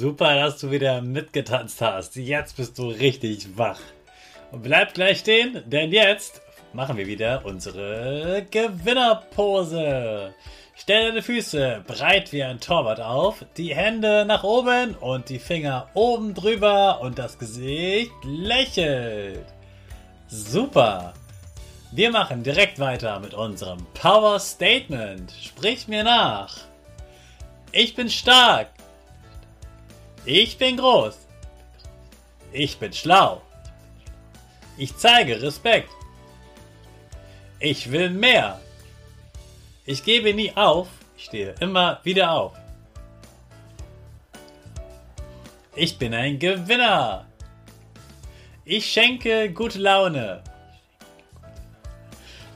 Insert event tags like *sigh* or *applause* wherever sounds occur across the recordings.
Super, dass du wieder mitgetanzt hast. Jetzt bist du richtig wach. Und bleib gleich stehen, denn jetzt machen wir wieder unsere Gewinnerpose. Stell deine Füße breit wie ein Torwart auf, die Hände nach oben und die Finger oben drüber und das Gesicht lächelt. Super. Wir machen direkt weiter mit unserem Power Statement. Sprich mir nach. Ich bin stark. Ich bin groß. Ich bin schlau. Ich zeige Respekt. Ich will mehr. Ich gebe nie auf. Ich stehe immer wieder auf. Ich bin ein Gewinner. Ich schenke gute Laune.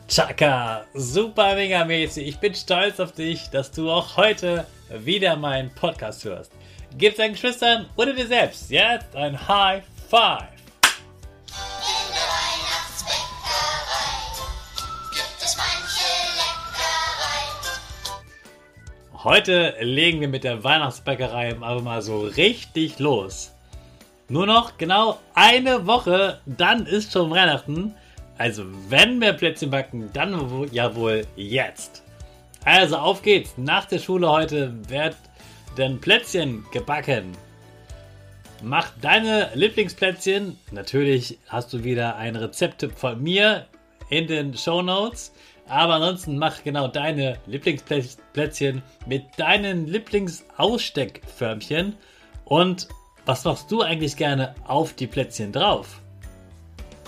Chaka, super mega mäßig. Ich bin stolz auf dich, dass du auch heute wieder meinen Podcast hörst. Gib deinen Geschwistern oder dir selbst jetzt ein High Five. In der Weihnachtsbäckerei gibt es manche Leckerei. Heute legen wir mit der Weihnachtsbäckerei aber mal so richtig los. Nur noch genau eine Woche, dann ist schon Weihnachten. Also wenn wir Plätzchen backen, dann ja wohl jetzt. Also auf geht's. Nach der Schule heute wird denn Plätzchen gebacken. Mach deine Lieblingsplätzchen. Natürlich hast du wieder einen Rezepttipp von mir in den Show Notes. Aber ansonsten mach genau deine Lieblingsplätzchen mit deinen Lieblingsaussteckförmchen. Und was machst du eigentlich gerne auf die Plätzchen drauf?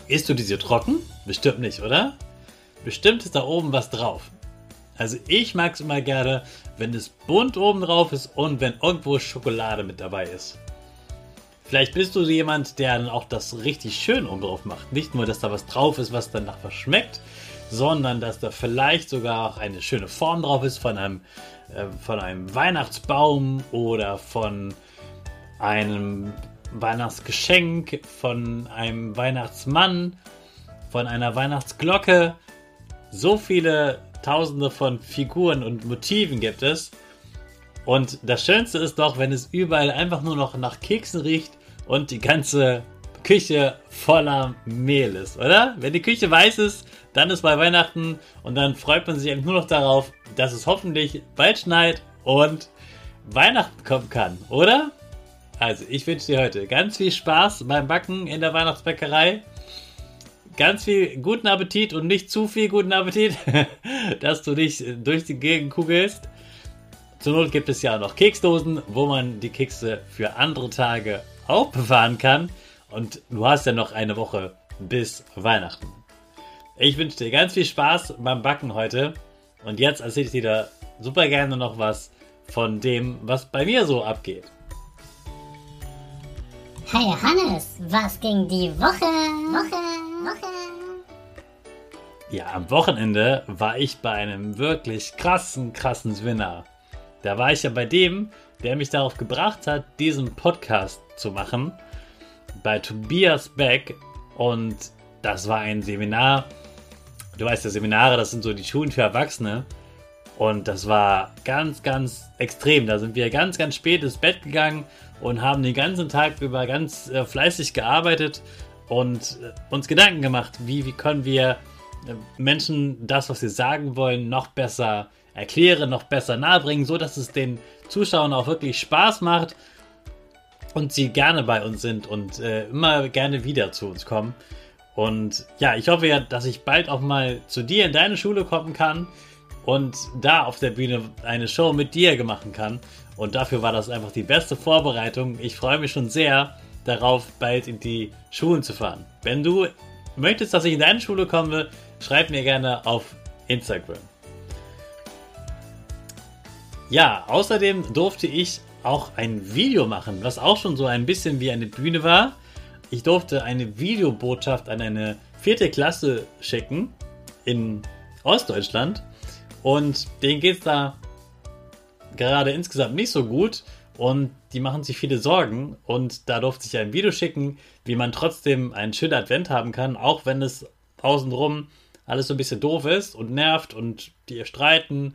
Isst du diese trocken? Bestimmt nicht, oder? Bestimmt ist da oben was drauf. Also ich mag es immer gerne, wenn es bunt oben drauf ist und wenn irgendwo Schokolade mit dabei ist. Vielleicht bist du jemand, der dann auch das richtig schön oben drauf macht. Nicht nur, dass da was drauf ist, was danach verschmeckt, sondern dass da vielleicht sogar auch eine schöne Form drauf ist von einem, äh, von einem Weihnachtsbaum oder von einem Weihnachtsgeschenk, von einem Weihnachtsmann, von einer Weihnachtsglocke. So viele tausende von Figuren und Motiven gibt es. Und das Schönste ist doch, wenn es überall einfach nur noch nach Keksen riecht und die ganze Küche voller Mehl ist, oder? Wenn die Küche weiß ist, dann ist bei Weihnachten und dann freut man sich eigentlich nur noch darauf, dass es hoffentlich bald schneit und Weihnachten kommen kann, oder? Also, ich wünsche dir heute ganz viel Spaß beim Backen in der Weihnachtsbäckerei. Ganz viel guten Appetit und nicht zu viel guten Appetit, *laughs* dass du dich durch die Gegend kugelst. Zur Not gibt es ja auch noch Keksdosen, wo man die Kekse für andere Tage aufbewahren kann. Und du hast ja noch eine Woche bis Weihnachten. Ich wünsche dir ganz viel Spaß beim Backen heute. Und jetzt erzähle ich dir super gerne noch was von dem, was bei mir so abgeht. Hey Hannes, was ging die Woche? Woche, Woche. Ja, am Wochenende war ich bei einem wirklich krassen, krassen Seminar. Da war ich ja bei dem, der mich darauf gebracht hat, diesen Podcast zu machen, bei Tobias Beck. Und das war ein Seminar. Du weißt ja, Seminare, das sind so die Schulen für Erwachsene. Und das war ganz, ganz extrem. Da sind wir ganz, ganz spät ins Bett gegangen und haben den ganzen Tag über ganz äh, fleißig gearbeitet und äh, uns Gedanken gemacht, wie, wie können wir äh, Menschen das, was sie sagen wollen, noch besser erklären, noch besser nahebringen, so dass es den Zuschauern auch wirklich Spaß macht und sie gerne bei uns sind und äh, immer gerne wieder zu uns kommen. Und ja, ich hoffe ja, dass ich bald auch mal zu dir in deine Schule kommen kann und da auf der Bühne eine Show mit dir machen kann. Und dafür war das einfach die beste Vorbereitung. Ich freue mich schon sehr darauf, bald in die Schulen zu fahren. Wenn du möchtest, dass ich in deine Schule komme, schreib mir gerne auf Instagram. Ja, außerdem durfte ich auch ein Video machen, was auch schon so ein bisschen wie eine Bühne war. Ich durfte eine Videobotschaft an eine vierte Klasse schicken in Ostdeutschland und denen geht es da gerade insgesamt nicht so gut und die machen sich viele Sorgen und da durfte ich ein Video schicken, wie man trotzdem einen schönen Advent haben kann, auch wenn es außenrum alles so ein bisschen doof ist und nervt und die streiten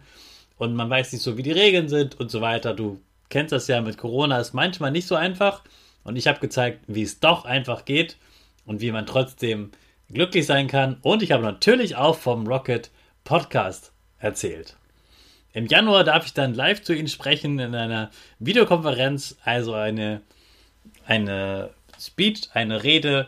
und man weiß nicht so, wie die Regeln sind und so weiter. Du kennst das ja mit Corona, ist manchmal nicht so einfach und ich habe gezeigt, wie es doch einfach geht und wie man trotzdem glücklich sein kann und ich habe natürlich auch vom Rocket Podcast erzählt. Im Januar darf ich dann live zu Ihnen sprechen in einer Videokonferenz, also eine, eine Speech, eine Rede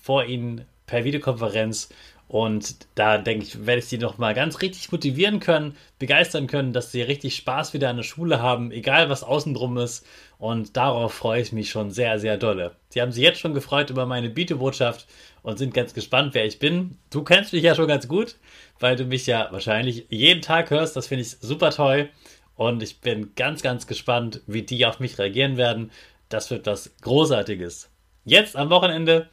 vor Ihnen per Videokonferenz. Und da denke ich, werde ich Sie nochmal ganz richtig motivieren können, begeistern können, dass Sie richtig Spaß wieder an der Schule haben, egal was außen drum ist. Und darauf freue ich mich schon sehr, sehr dolle. Sie haben sich jetzt schon gefreut über meine Videobotschaft und sind ganz gespannt, wer ich bin. Du kennst mich ja schon ganz gut weil du mich ja wahrscheinlich jeden Tag hörst. Das finde ich super toll. Und ich bin ganz, ganz gespannt, wie die auf mich reagieren werden. Das wird was Großartiges. Jetzt am Wochenende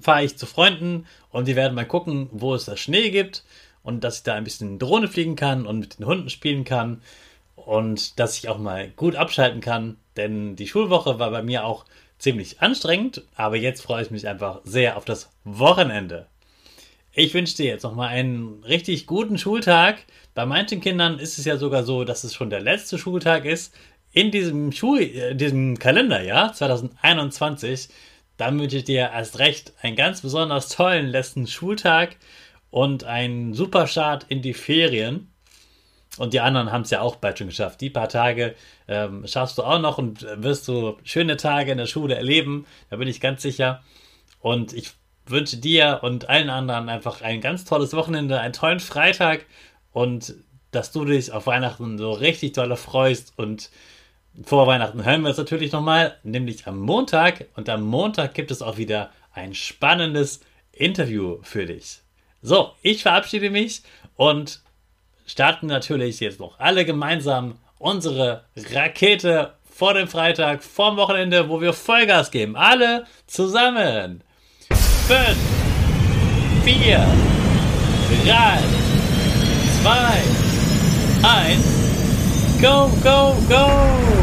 fahre ich zu Freunden und die werden mal gucken, wo es da Schnee gibt und dass ich da ein bisschen Drohne fliegen kann und mit den Hunden spielen kann und dass ich auch mal gut abschalten kann, denn die Schulwoche war bei mir auch ziemlich anstrengend, aber jetzt freue ich mich einfach sehr auf das Wochenende. Ich wünsche dir jetzt nochmal einen richtig guten Schultag. Bei manchen Kindern ist es ja sogar so, dass es schon der letzte Schultag ist. In diesem Schul äh, diesem Kalenderjahr 2021, dann wünsche ich dir erst recht einen ganz besonders tollen letzten Schultag und einen super Start in die Ferien. Und die anderen haben es ja auch bald schon geschafft. Die paar Tage ähm, schaffst du auch noch und wirst du schöne Tage in der Schule erleben. Da bin ich ganz sicher. Und ich wünsche dir und allen anderen einfach ein ganz tolles Wochenende, einen tollen Freitag und dass du dich auf Weihnachten so richtig doll freust und vor Weihnachten hören wir uns natürlich nochmal, nämlich am Montag und am Montag gibt es auch wieder ein spannendes Interview für dich. So, ich verabschiede mich und starten natürlich jetzt noch alle gemeinsam unsere Rakete vor dem Freitag, vorm Wochenende, wo wir Vollgas geben. Alle zusammen. 5, 4, 3, 2, 1, go, go, go!